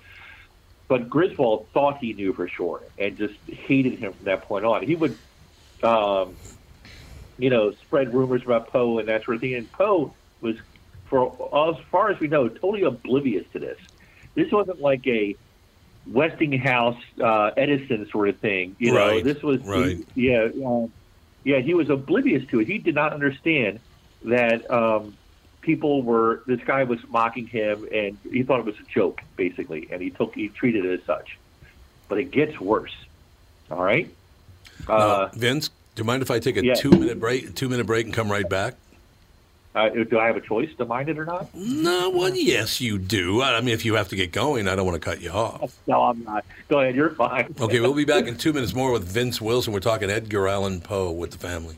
But Griswold thought he knew for sure and just hated him from that point on. He would, um, you know, spread rumors about Poe and that sort of thing. And Poe was, for as far as we know, totally oblivious to this. This wasn't like a Westinghouse uh, Edison sort of thing. You know, this was right. yeah, um, yeah. He was oblivious to it. He did not understand that um, people were. This guy was mocking him, and he thought it was a joke, basically, and he took he treated it as such. But it gets worse. All right. Now, Uh, Vince, do you mind if I take a yeah. two minute break? Two minute break and come right back. Uh, do I have a choice to mind it or not? No, well, yes, you do. I mean, if you have to get going, I don't want to cut you off. No, I'm not. Go ahead. You're fine. Okay, we'll be back in two minutes more with Vince Wilson. We're talking Edgar Allan Poe with the family.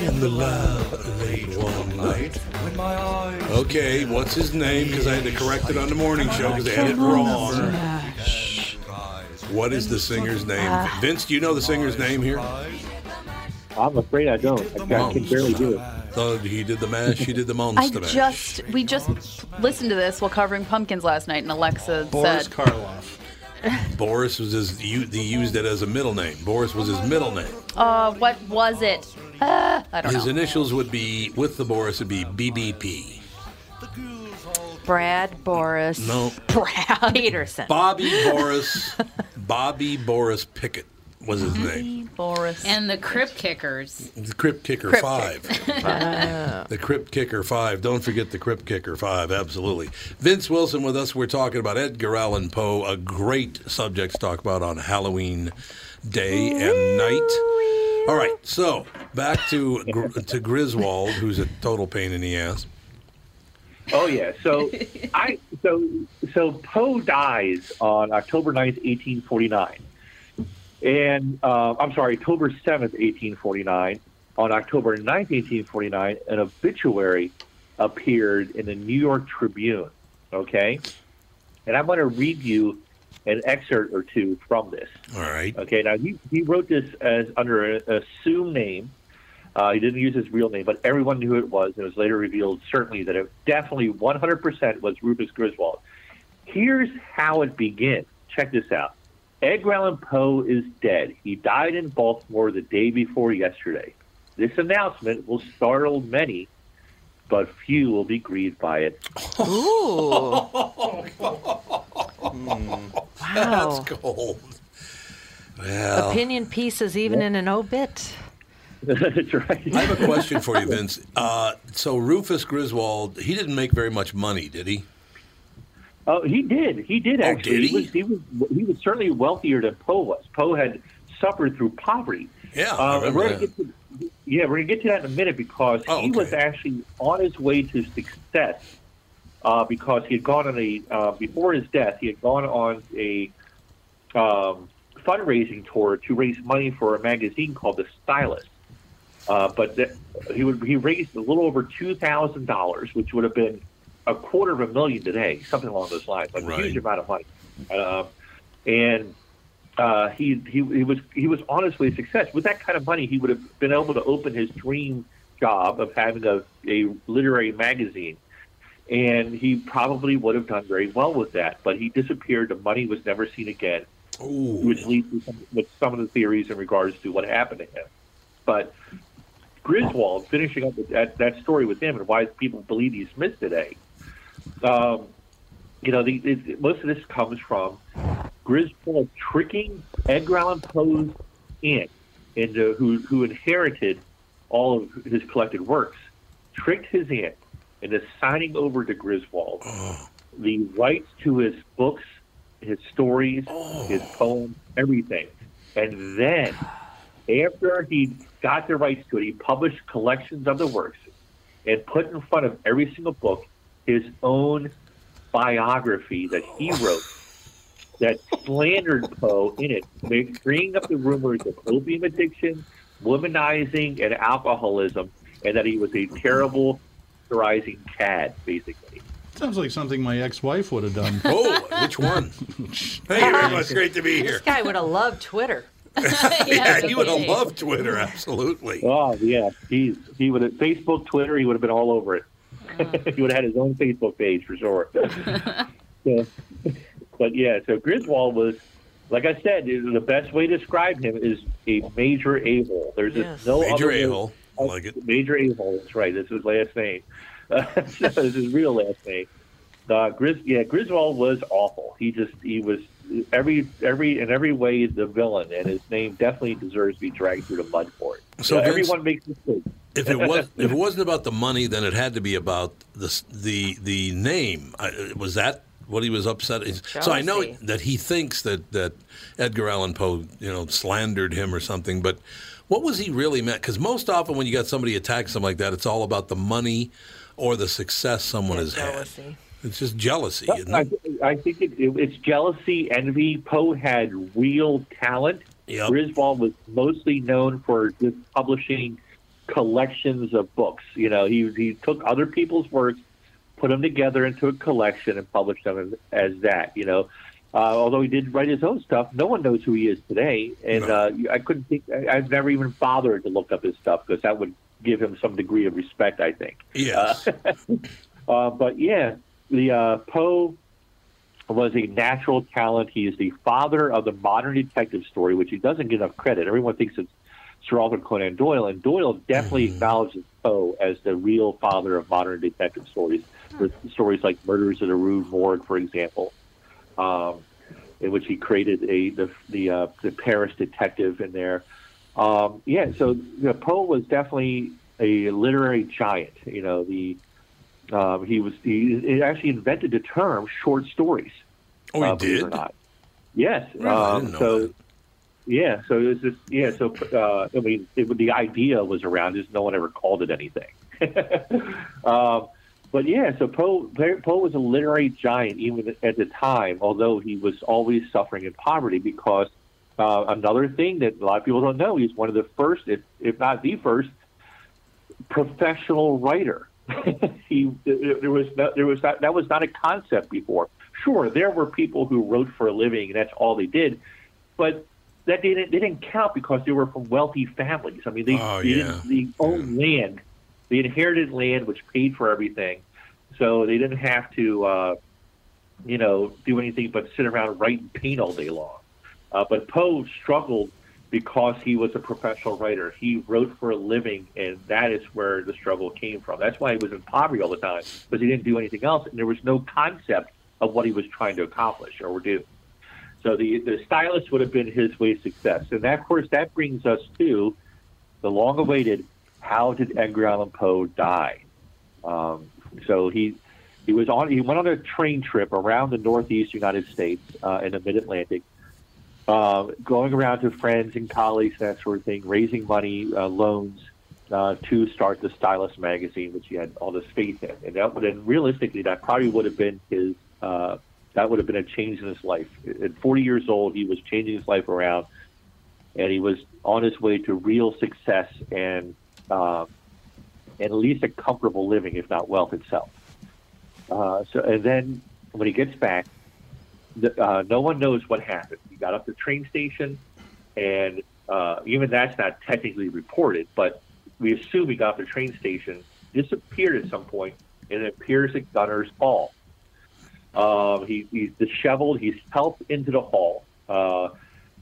In the lab late one night. Okay, what's his name? Because I had to correct it on the morning show because they had it wrong. What is the singer's name? Vince, do you know the singer's name here? I'm afraid I don't. I, I can barely do it. So he did the mash, he did the I monster mash. just we just listened to this while covering pumpkins last night, and Alexa Boris said, Karloff. Boris was his. u- He used it as a middle name. Boris was his middle name. "Uh, what was it? Uh, I don't His know." initials would be with the Boris would be BBP. Brad Boris. No, Brad Peterson. Bobby Boris. Bobby Boris Pickett was his name. Boris. And the Crypt Kickers. The Crypt Kicker Crypt Five. Kicker. the Crypt Kicker Five. Don't forget the Crypt Kicker Five. Absolutely. Vince Wilson with us. We're talking about Edgar Allan Poe. A great subject to talk about on Halloween day and night. All right. So back to to Griswold, who's a total pain in the ass. Oh yeah. So I so so Poe dies on October 9th, 1849. And uh, I'm sorry, October 7th, 1849. On October 9th, 1849, an obituary appeared in the New York Tribune. Okay? And I'm going to read you an excerpt or two from this. All right. Okay, now he, he wrote this as under an assumed name. Uh, he didn't use his real name, but everyone knew who it was. It was later revealed certainly that it definitely 100% was Rufus Griswold. Here's how it begins. Check this out. Edgar Allan Poe is dead. He died in Baltimore the day before yesterday. This announcement will startle many, but few will be grieved by it. Ooh. That's cold. Well, Opinion pieces even in an obit. That's right. I have a question for you, Vince. Uh, so Rufus Griswold, he didn't make very much money, did he? Oh, he did. He did Oh, actually. did he? was, he was he was certainly wealthier than Poe was. Poe had suffered through poverty. Yeah, I Uh, remember we're gonna get to, yeah, we're gonna get to that in a minute because Oh, he was actually on his way to success uh, because he had gone on a uh, before his death he had gone on a um, fundraising tour to raise money for a magazine called The Stylus. Uh, but th- he would he raised a little over two thousand dollars, which would have been a quarter of a million today, something along those lines, like a huge amount of money. Um, and uh, he, he he was he was on his way to success. With that kind of money, he would have been able to open his dream job of having a, a literary magazine, and he probably would have done very well with that. But he disappeared. The money was never seen again, which leads to some, with some of the theories in regards to what happened to him. But Griswold, finishing up with that, that story with him and why people believe he's missed today. Um, you know, the, it, most of this comes from Griswold tricking Edgar Allan Poe's aunt, into, who, who inherited all of his collected works, tricked his aunt into signing over to Griswold. Oh. The rights to his books, his stories, oh. his poems, everything. And then, after he got the rights to it, he published collections of the works and put in front of every single book his own biography that he oh. wrote that slandered Poe in it, bringing up the rumors of opium addiction, womanizing, and alcoholism, and that he was a mm-hmm. terrible, rising cad, basically. Sounds like something my ex-wife would have done. Oh, which one? Hey, Irma, it's great to be here. This guy would have loved Twitter. yeah, he would have loved Twitter, absolutely. Oh yeah, he's he would have Facebook, Twitter. He would have been all over it. Oh. he would have had his own Facebook page for sure. so, but yeah, so Griswold was, like I said, the best way to describe him is a major a hole. There's just no Major other way- a-hole. I like it. Major a hole. That's right. That's his last name. Uh, that's his real last name. Uh, Gris, yeah, Griswold was awful. He just he was every every in every way the villain, and his name definitely deserves to be dragged through the mud for it. So You know, Vince- everyone makes mistakes. If it was, if it wasn't about the money, then it had to be about the the the name. I, was that what he was upset? So I know that he thinks that that Edgar Allan Poe, you know, slandered him or something. But what was he really meant? Because most often when you got somebody attack something like that, it's all about the money or the success someone has had. It's just jealousy. Isn't I, it? I think it, it, it's jealousy, envy. Poe had real talent. Yep. Griswold was mostly known for just publishing collections of books. You know, he he took other people's works, put them together into a collection, and published them as, as that. You know, uh, although he did write his own stuff, no one knows who he is today, and uh, I couldn't think. I, I've never even bothered to look up his stuff because that would give him some degree of respect. I think. Yes. Uh, but yeah, the uh, Poe was a natural talent. He is the father of the modern detective story, which he doesn't get enough credit. Everyone thinks it's Sir Arthur Conan Doyle, and Doyle definitely acknowledges Poe as the real father of modern detective stories. For stories like Murders at the Rue Morgue, for example, um, in which he created a the the, uh, the Paris detective in there. Um, yeah, so you know, Poe was definitely a literary giant. You know, the um, he was he, he actually invented the term short stories. Oh, he uh, it or did? not. Yes. Um, so yeah, so it was just yeah. So uh, I mean, it, the idea was around, just no one ever called it anything. um, but yeah, so Poe Poe was a literary giant even at the time, although he was always suffering in poverty because uh, another thing that a lot of people don't know, he's one of the first, if, if not the first, professional writer. he there was no, there was not, that was not a concept before. Sure, there were people who wrote for a living, and that's all they did, but that didn't they didn't count because they were from wealthy families. I mean, they, Oh, they, yeah. didn't, they owned land, they inherited land which paid for everything, so they didn't have to, uh, you know, do anything but sit around writing paint all day long. Uh, but Poe struggled because he was a professional writer. He wrote for a living, and that is where the struggle came from. That's why he was in poverty all the time because he didn't do anything else, and there was no concept of what he was trying to accomplish or do. So the the Stylus would have been his way of success, and that, of course, that brings us to the long-awaited: How did Edgar Allan Poe die? Um, so he he was on he went on a train trip around the Northeast United States uh, in the Mid Atlantic, uh, going around to friends and colleagues that sort of thing, raising money, uh, loans. Uh, to start the Stylus magazine, which he had all this faith in, and that would, and realistically, that probably would have been his uh, that would have been a change in his life. At 40 years old, he was changing his life around, and he was on his way to real success and and at least a comfortable living, if not wealth itself. Uh, so, and then when he gets back, the, uh, no one knows what happened. He got up the train station, and uh, even that's not technically reported, but we assume he got off the train station, disappeared at some point, and it appears at Gunner's Hall. Um, he, he's disheveled. He's helped into the hall. Uh,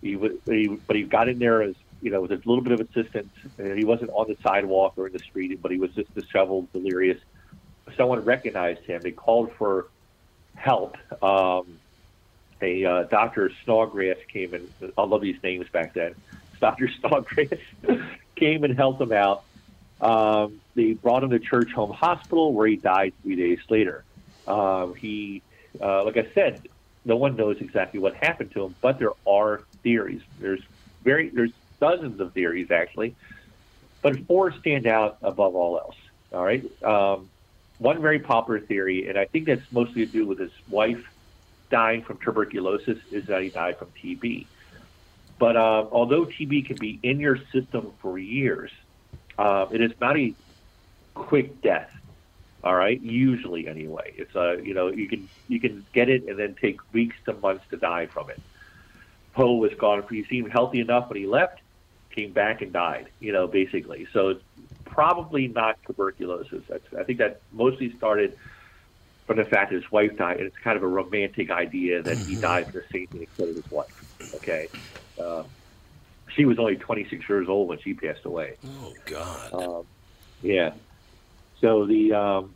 he, he, but he got in there as you know with a little bit of assistance. He wasn't on the sidewalk or in the street, but he was just disheveled, delirious. Someone recognized him. They called for help. Um, a uh, Doctor Snodgrass came and I love these names back then. Doctor Snodgrass came and helped him out. Um, they brought him to Church Home Hospital, where he died three days later. Um, he, uh, like I said, no one knows exactly what happened to him, but there are theories. There's very there's dozens of theories actually, but four stand out above all else. All right, um, one very popular theory, and I think that's mostly to do with his wife dying from tuberculosis, is that he died from TB. But um, although TB can be in your system for years, uh, it is not a quick death. All right, usually anyway, it's a you know you can you can get it and then take weeks to months to die from it. Poe was gone. He seemed healthy enough when he left, came back and died. You know, basically. So it's probably not tuberculosis. That's, I think that mostly started from the fact that his wife died, and it's kind of a romantic idea that he died for the same thing instead of his wife. Okay, uh, she was only 26 years old when she passed away. Oh God. Um, yeah. So the um,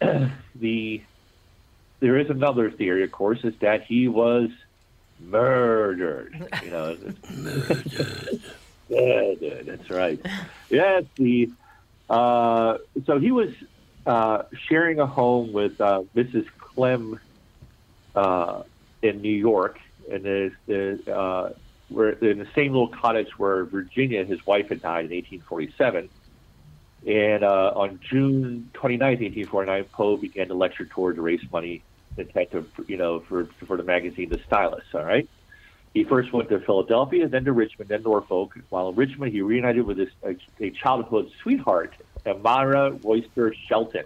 the there is another theory, of course, is that he was murdered. You know, murdered. Murdered. That's right. Yes. The uh, so he was uh, sharing a home with uh, Mrs. Clemm uh, in New York, and the uh, in the same little cottage where Virginia, his wife, had died in 1847. And uh, on June 29, 1849, Poe began to lecture tour to raise money intent to, you know, for for the magazine The Stylus. All right. He first went to Philadelphia, then to Richmond, then Norfolk. While in Richmond, he reunited with his, a, a childhood sweetheart, Elmira Royster Shelton.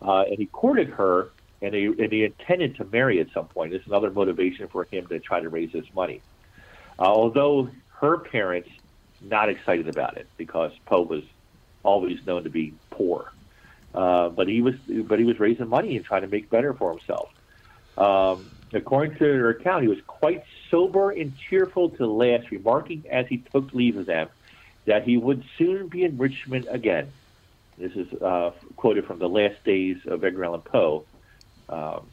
Uh, and he courted her, and he, and he intended to marry at some point. It's another motivation for him to try to raise his money. Uh, although her parents not excited about it because Poe was always known to be poor, uh, but he was but he was raising money and trying to make better for himself. Um, according to her account, he was quite sober and cheerful to the last, remarking as he took leave of them that he would soon be in Richmond again. This is uh, quoted from the last days of Edgar Allan Poe, um,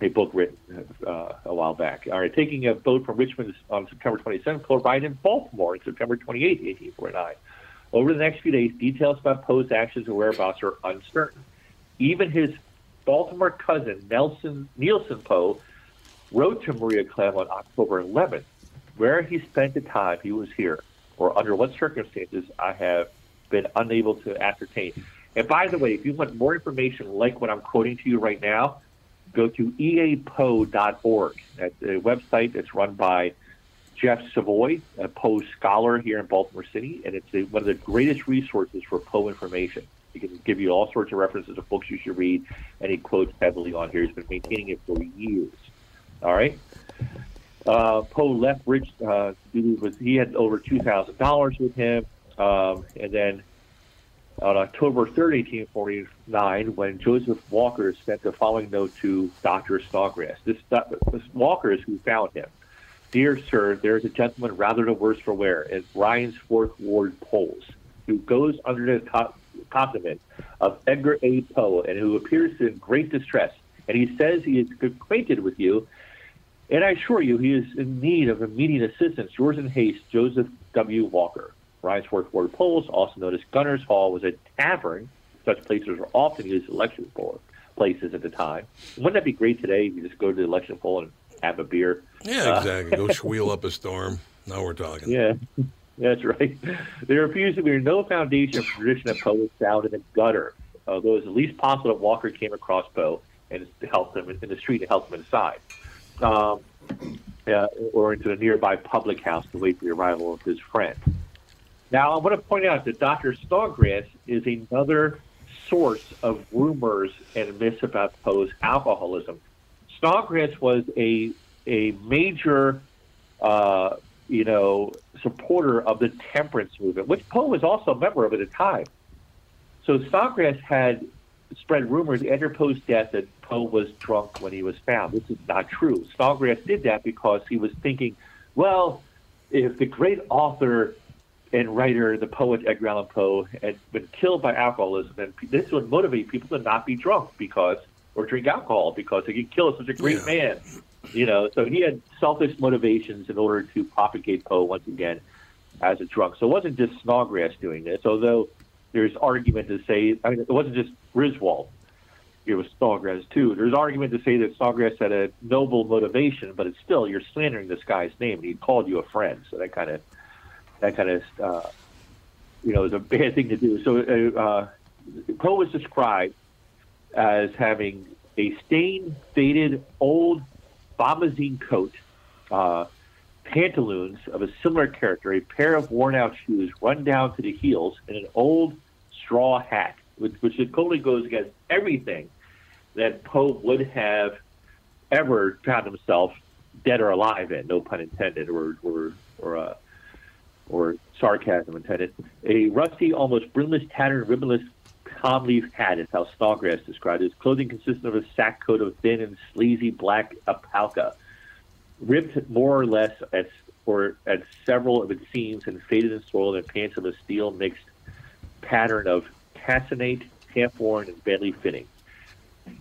a book written uh, a while back. All right, taking a boat from Richmond on September 27th, Poe arrived in Baltimore on September 28, 1849. Over the next few days, details about Poe's actions and whereabouts are uncertain. Even his Baltimore cousin, Nelson Neilson Poe, wrote to Maria Clemm on October 11th, where he spent the time he was here, or under what circumstances I have been unable to ascertain. And by the way, if you want more information like what I'm quoting to you right now, go to eapoe.org. That's a website that's run by Jeff Savoye, a Poe scholar here in Baltimore City, and it's a, one of the greatest resources for Poe information. He can give you all sorts of references of books you should read, and he quotes heavily on here. He's been maintaining it for years. All right. Uh, Poe left Rich. Uh, was he had over two thousand dollars with him, um, and then on October 3rd, 1849, when Joseph Walker sent the following note to Doctor Snodgrass. This, this Walker is who found him. Dear sir, there is a gentleman rather the worse for wear in Ryan's Fourth Ward polls who goes under the co- compliment of Edgar A. Poe and who appears in great distress. And he says he is acquainted with you and I assure you, he is in need of immediate assistance. Yours in haste, Joseph W. Walker. Ryan's Fourth Ward polls, also known as Gunner's Hall, was a tavern. Such places were often used as election poll places at the time. Wouldn't that be great today if you just go to the election poll and have a beer? Yeah, Uh, exactly. Go squeal up a storm. Now we're talking. yeah, that's right. There appears to be no foundation for tradition that Poe was found in the gutter, although it was at least possible that Walker came across Poe and helped him in the street and helped him inside, um, uh, or into a nearby public house to wait for the arrival of his friend. Now, I want to point out that Dr. Snodgrass is another source of rumors and myths about Poe's alcoholism. Snodgrass was a a major, uh, you know, supporter of the temperance movement, which Poe was also a member of at the time. So Snodgrass had spread rumors after Poe's death that Poe was drunk when he was found. This is not true. Snodgrass did that because he was thinking, well, if the great author and writer, the poet Edgar Allan Poe, had been killed by alcoholism, then this would motivate people to not be drunk because or drink alcohol because they could kill such a great man. You know, so he had selfish motivations in order to propagate Poe once again as a drunk. So it wasn't just Snodgrass doing this, although there's argument to say, I mean, it wasn't just Griswold. It was Snodgrass too. There's argument to say that Snodgrass had a noble motivation, but it's still you're slandering this guy's name, and he called you a friend. So that kind of that kind of uh, you know is a bad thing to do. So uh, uh, Poe was described as having a stained, faded, old bombazine coat, uh, pantaloons of a similar character, a pair of worn-out shoes run down to the heels, and an old straw hat, which, which totally goes against everything that Poe would have ever found himself dead or alive in, no pun intended, or or or uh, or sarcasm intended. A rusty, almost brimless, tattered, ribbonless palm leaf hat is how Snodgrass described it. His clothing consisted of a sack coat of thin and sleazy black alpaca, ripped more or less at or at several of its seams and faded and soiled, and pants of a steel mixed pattern of tassinate, half worn, and badly fitting.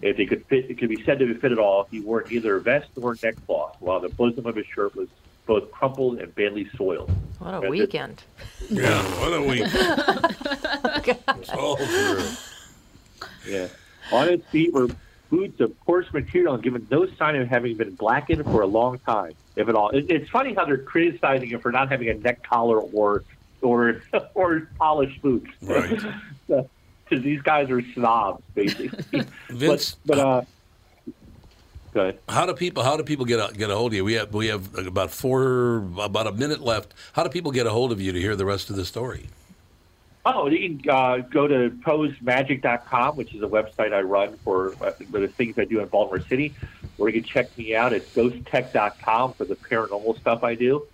If it could fit, it could be said to fit at all. He wore neither a vest nor neckcloth, while the bosom of his shirt was both crumpled and badly soiled. What a That's it. weekend. Yeah, what a week. It's all true. Yeah. On his feet were boots of coarse material and given no sign of having been blackened for a long time, if at all. It, it's funny how they're criticizing him for not having a neck collar or or or polished boots. Right. Because these guys are snobs, basically. Vince, but but uh, Good. How do people How do people get a, get a hold of you? We have we have about four about a minute left. How do people get a hold of you to hear the rest of the story? Oh, you can uh, go to posemagic.com, which is a website I run for, uh, for the things I do in Baltimore City. Or you can check me out at ghosttech.com for the paranormal stuff I do.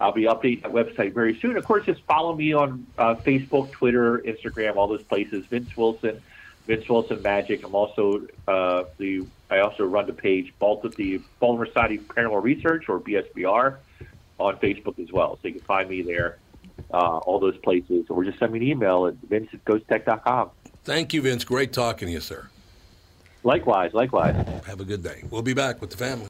I'll be updating that website very soon. Of course, just follow me on uh, Facebook, Twitter, Instagram, all those places. Vince Wilson, Vince Wilson Magic. I'm also uh, the I also run the page Baltimore, the Baltimore Society of Paranormal Research or BSPR on Facebook as well. So you can find me there, uh, all those places, or just send me an email at vince at ghosttech.com. Thank you, Vince. Great talking to you, sir. Likewise, likewise. Have a good day. We'll be back with the family.